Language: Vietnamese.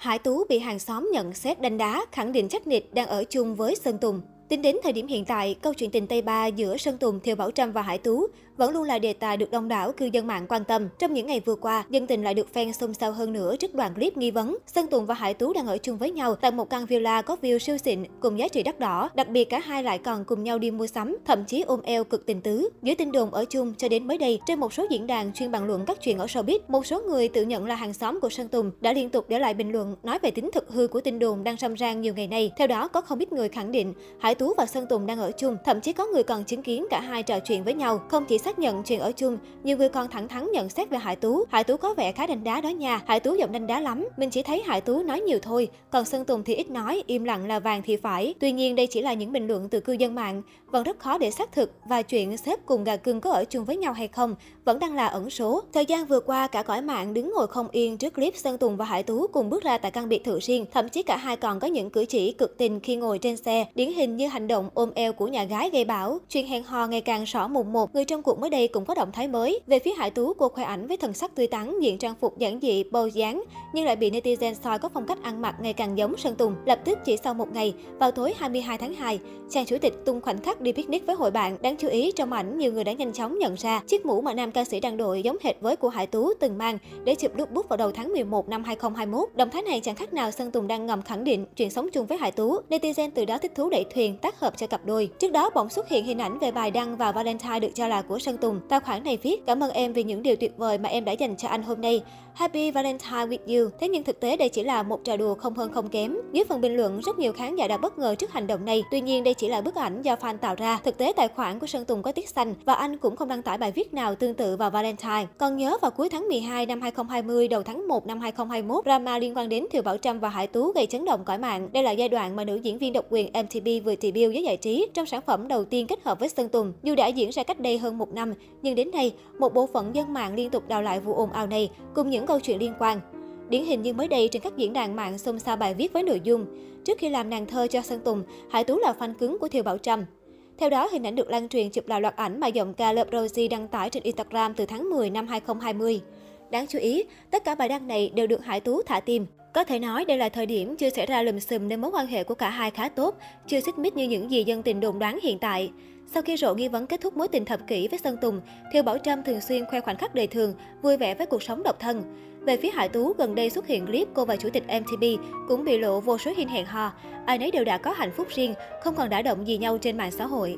Hải Tú bị hàng xóm nhận xét đánh đá, khẳng định chắc nịch đang ở chung với Sơn Tùng. Tính đến thời điểm hiện tại, câu chuyện tình Tây Ba giữa Sơn Tùng, Thiều Bảo Trâm và Hải Tú vẫn luôn là đề tài được đông đảo cư dân mạng quan tâm. Trong những ngày vừa qua, dân tình lại được fan xôn xao hơn nữa trước đoạn clip nghi vấn Sơn Tùng và Hải Tú đang ở chung với nhau tại một căn villa có view siêu xịn cùng giá trị đắt đỏ. Đặc biệt cả hai lại còn cùng nhau đi mua sắm, thậm chí ôm eo cực tình tứ. Dưới tin đồn ở chung cho đến mới đây, trên một số diễn đàn chuyên bàn luận các chuyện ở showbiz, một số người tự nhận là hàng xóm của Sơn Tùng đã liên tục để lại bình luận nói về tính thực hư của tin đồn đang râm ran nhiều ngày nay. Theo đó, có không ít người khẳng định Hải Tú và Sơn Tùng đang ở chung, thậm chí có người còn chứng kiến cả hai trò chuyện với nhau. Không chỉ xác xác nhận chuyện ở chung, nhiều người còn thẳng thắn nhận xét về Hải Tú. Hải Tú có vẻ khá đánh đá đó nha. Hải Tú giọng đánh đá lắm. Mình chỉ thấy Hải Tú nói nhiều thôi, còn Sơn Tùng thì ít nói, im lặng là vàng thì phải. Tuy nhiên đây chỉ là những bình luận từ cư dân mạng, vẫn rất khó để xác thực và chuyện xếp cùng gà cưng có ở chung với nhau hay không vẫn đang là ẩn số. Thời gian vừa qua, cả cõi mạng đứng ngồi không yên trước clip Sơn Tùng và Hải Tú cùng bước ra tại căn biệt thự riêng. Thậm chí cả hai còn có những cử chỉ cực tình khi ngồi trên xe, điển hình như hành động ôm eo của nhà gái gây bão. Chuyện hẹn hò ngày càng rõ mùng một, người trong cuộc mới đây cũng có động thái mới. Về phía Hải Tú, cô khoe ảnh với thần sắc tươi tắn, diện trang phục giản dị, bầu dáng, nhưng lại bị netizen soi có phong cách ăn mặc ngày càng giống Sơn Tùng. Lập tức chỉ sau một ngày, vào tối 22 tháng 2, chàng chủ tịch tung khoảnh khắc đi picnic với hội bạn. Đáng chú ý trong ảnh, nhiều người đã nhanh chóng nhận ra chiếc mũ mà nam ca sĩ đang đội giống hệt với của Hải Tú từng mang để chụp lúc bút vào đầu tháng 11 năm 2021. Động thái này chẳng khác nào Sơn Tùng đang ngầm khẳng định chuyện sống chung với Hải Tú. Netizen từ đó thích thú đẩy thuyền tác hợp cho cặp đôi. Trước đó bỗng xuất hiện hình ảnh về bài đăng vào Valentine được cho là của Sơn Tùng. Tài khoản này viết: "Cảm ơn em vì những điều tuyệt vời mà em đã dành cho anh hôm nay. Happy Valentine with you." Thế nhưng thực tế đây chỉ là một trò đùa không hơn không kém. Dưới phần bình luận, rất nhiều khán giả đã bất ngờ trước hành động này. Tuy nhiên đây chỉ là bức ảnh do fan tạo ra. Thực tế tài khoản của Sơn Tùng có tiết xanh và anh cũng không đăng tải bài viết nào tương tự vào Valentine. Còn nhớ vào cuối tháng 12 năm 2020, đầu tháng 1 năm 2021, drama liên quan đến Thiều Bảo Trâm và Hải Tú gây chấn động cõi mạng. Đây là giai đoạn mà nữ diễn viên độc quyền MTV vừa debut với giải trí trong sản phẩm đầu tiên kết hợp với Sơn Tùng. Dù đã diễn ra cách đây hơn một năm, nhưng đến nay, một bộ phận dân mạng liên tục đào lại vụ ồn ào này cùng những câu chuyện liên quan. Điển hình như mới đây trên các diễn đàn mạng xôn xao bài viết với nội dung Trước khi làm nàng thơ cho Sơn Tùng, Hải Tú là fan cứng của Thiều Bảo Trâm. Theo đó, hình ảnh được lan truyền chụp lại loạt ảnh mà giọng ca Love Rosie đăng tải trên Instagram từ tháng 10 năm 2020. Đáng chú ý, tất cả bài đăng này đều được Hải Tú thả tim. Có thể nói đây là thời điểm chưa xảy ra lùm xùm nên mối quan hệ của cả hai khá tốt, chưa xích mích như những gì dân tình đồn đoán hiện tại. Sau khi rộ nghi vấn kết thúc mối tình thập kỷ với Sơn Tùng, Thiều Bảo Trâm thường xuyên khoe khoảnh khắc đời thường, vui vẻ với cuộc sống độc thân. Về phía Hải Tú, gần đây xuất hiện clip cô và chủ tịch MTB cũng bị lộ vô số hình hẹn hò. Ai nấy đều đã có hạnh phúc riêng, không còn đả động gì nhau trên mạng xã hội.